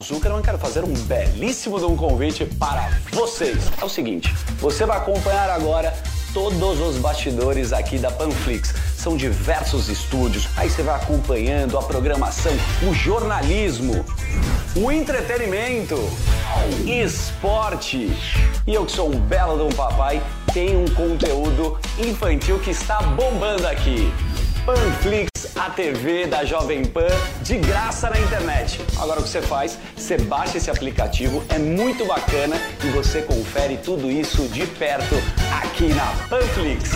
Zuckerman, quero fazer um belíssimo um convite para vocês. É o seguinte, você vai acompanhar agora todos os bastidores aqui da Panflix. São diversos estúdios, aí você vai acompanhando a programação, o jornalismo, o entretenimento, esporte. E eu que sou um belo de um papai, tenho um conteúdo infantil que está bombando aqui. Panflix, a TV da Jovem Pan, de graça na internet. Agora o que você faz? Você baixa esse aplicativo, é muito bacana e você confere tudo isso de perto aqui na Panflix.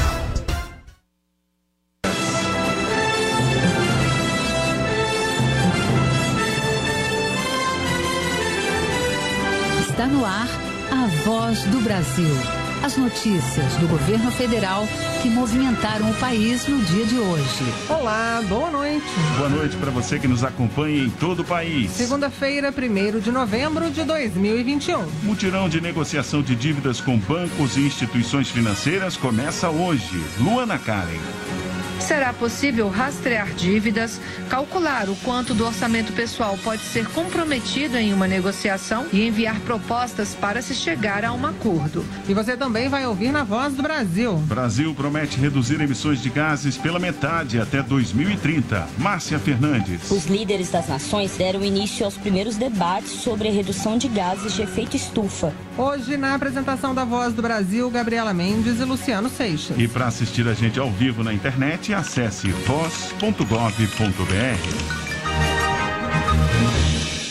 Está no ar a voz do Brasil. As notícias do governo federal que movimentaram o país no dia de hoje. Olá, boa noite. Boa noite para você que nos acompanha em todo o país. Segunda-feira, 1 de novembro de 2021. Mutirão de negociação de dívidas com bancos e instituições financeiras começa hoje. Luana Karen será possível rastrear dívidas, calcular o quanto do orçamento pessoal pode ser comprometido em uma negociação e enviar propostas para se chegar a um acordo. E você também vai ouvir na Voz do Brasil. Brasil promete reduzir emissões de gases pela metade até 2030. Márcia Fernandes. Os líderes das nações deram início aos primeiros debates sobre a redução de gases de efeito estufa. Hoje, na apresentação da Voz do Brasil, Gabriela Mendes e Luciano Seixas. E para assistir a gente ao vivo na internet, acesse voz.gov.br.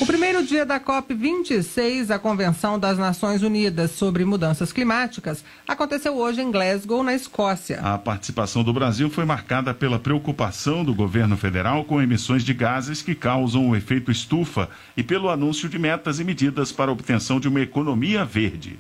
O primeiro dia da COP26, a Convenção das Nações Unidas sobre Mudanças Climáticas, aconteceu hoje em Glasgow, na Escócia. A participação do Brasil foi marcada pela preocupação do governo federal com emissões de gases que causam o efeito estufa e pelo anúncio de metas e medidas para a obtenção de uma economia verde.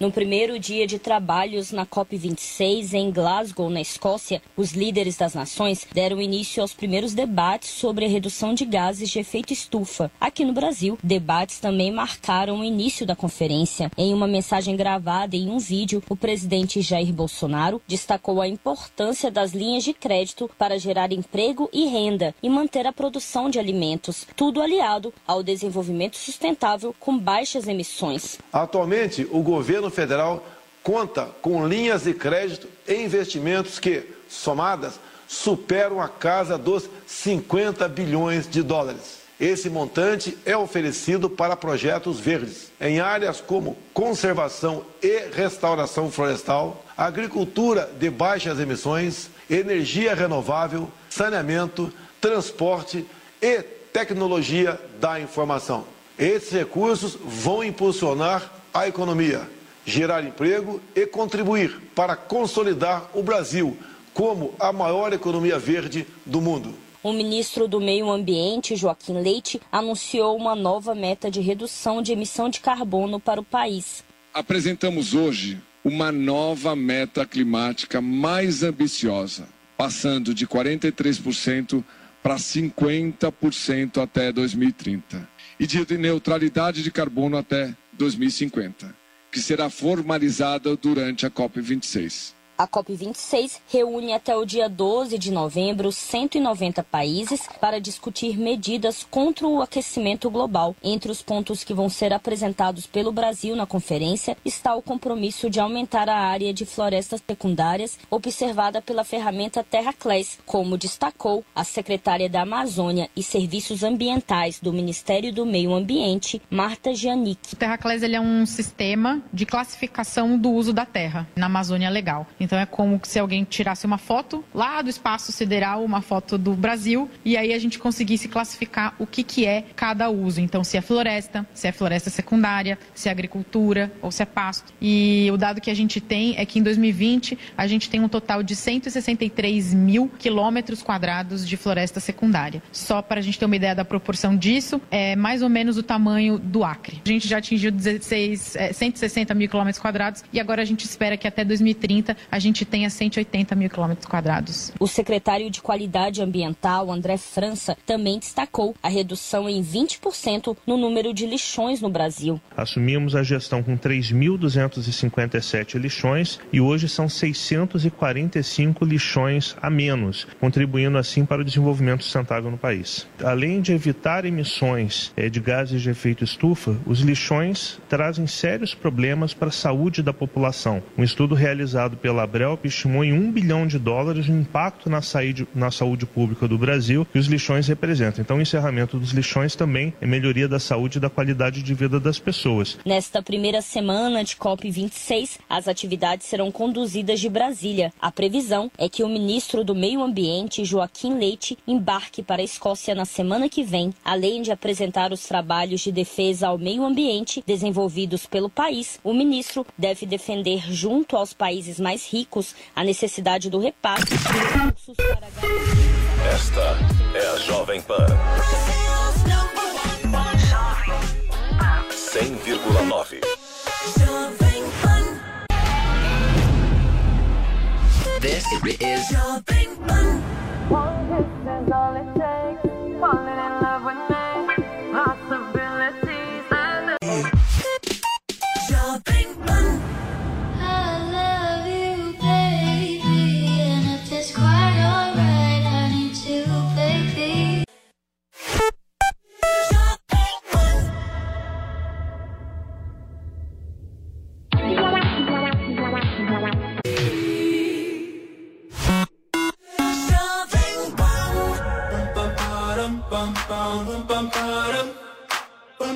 No primeiro dia de trabalhos na COP26 em Glasgow, na Escócia, os líderes das nações deram início aos primeiros debates sobre a redução de gases de efeito estufa. Aqui no Brasil, debates também marcaram o início da conferência. Em uma mensagem gravada em um vídeo, o presidente Jair Bolsonaro destacou a importância das linhas de crédito para gerar emprego e renda e manter a produção de alimentos, tudo aliado ao desenvolvimento sustentável com baixas emissões. Atualmente, o governo governo federal conta com linhas de crédito e investimentos que, somadas, superam a casa dos 50 bilhões de dólares. Esse montante é oferecido para projetos verdes em áreas como conservação e restauração florestal, agricultura de baixas emissões, energia renovável, saneamento, transporte e tecnologia da informação. Esses recursos vão impulsionar a economia, gerar emprego e contribuir para consolidar o Brasil como a maior economia verde do mundo. O ministro do Meio Ambiente, Joaquim Leite, anunciou uma nova meta de redução de emissão de carbono para o país. Apresentamos hoje uma nova meta climática mais ambiciosa, passando de 43% para 50% até 2030 e de neutralidade de carbono até 2050 que será formalizada durante a COP26. A COP26 reúne até o dia 12 de novembro 190 países para discutir medidas contra o aquecimento global. Entre os pontos que vão ser apresentados pelo Brasil na conferência está o compromisso de aumentar a área de florestas secundárias observada pela ferramenta Terraclés, como destacou a secretária da Amazônia e Serviços Ambientais do Ministério do Meio Ambiente, Marta Giannick. O Terraclés ele é um sistema de classificação do uso da terra na Amazônia Legal. Então é como se alguém tirasse uma foto lá do espaço sideral, uma foto do Brasil, e aí a gente conseguisse classificar o que, que é cada uso. Então, se é floresta, se é floresta secundária, se é agricultura ou se é pasto. E o dado que a gente tem é que em 2020 a gente tem um total de 163 mil quilômetros quadrados de floresta secundária. Só para a gente ter uma ideia da proporção disso, é mais ou menos o tamanho do Acre. A gente já atingiu 16, é, 160 mil quilômetros quadrados e agora a gente espera que até 2030 a gente tenha 180 mil quilômetros quadrados. O secretário de Qualidade Ambiental, André França, também destacou a redução em 20% no número de lixões no Brasil. Assumimos a gestão com 3.257 lixões e hoje são 645 lixões a menos, contribuindo assim para o desenvolvimento sustentável no país. Além de evitar emissões eh, de gases de efeito estufa, os lixões trazem sérios problemas para a saúde da população. Um estudo realizado pela Abrelp estimou em um bilhão de dólares o impacto na saúde, na saúde pública do Brasil que os lixões representam. Então, o encerramento dos lixões também é melhoria da saúde e da qualidade de vida das pessoas. Nesta primeira semana de COP26, as atividades serão conduzidas de Brasília. A previsão é que o ministro do Meio Ambiente, Joaquim Leite, embarque para a Escócia na semana que vem, além de apresentar os trabalhos de defesa ao meio ambiente desenvolvidos pelo país. O ministro deve defender, junto aos países mais ricos, a necessidade do repasse de recursos para Esta é a Jovem Pan. 100,9. This is O que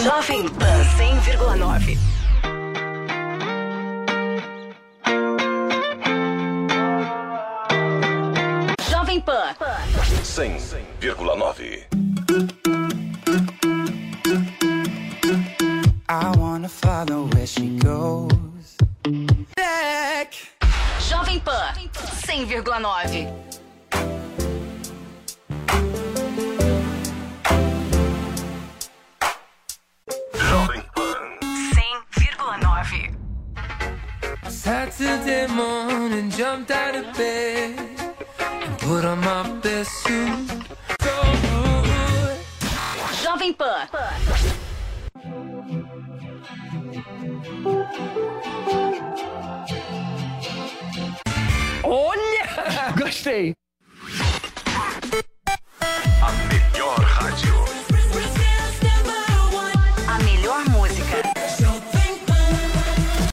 Jovem Pan 100,9. Jovem Pan. 100,9. I wanna follow where she goes. Back. Jovem Pan 100,9. Saturday morning, jumped out of bed and put on my best suit. Jovem Pan. Olha! Gostei.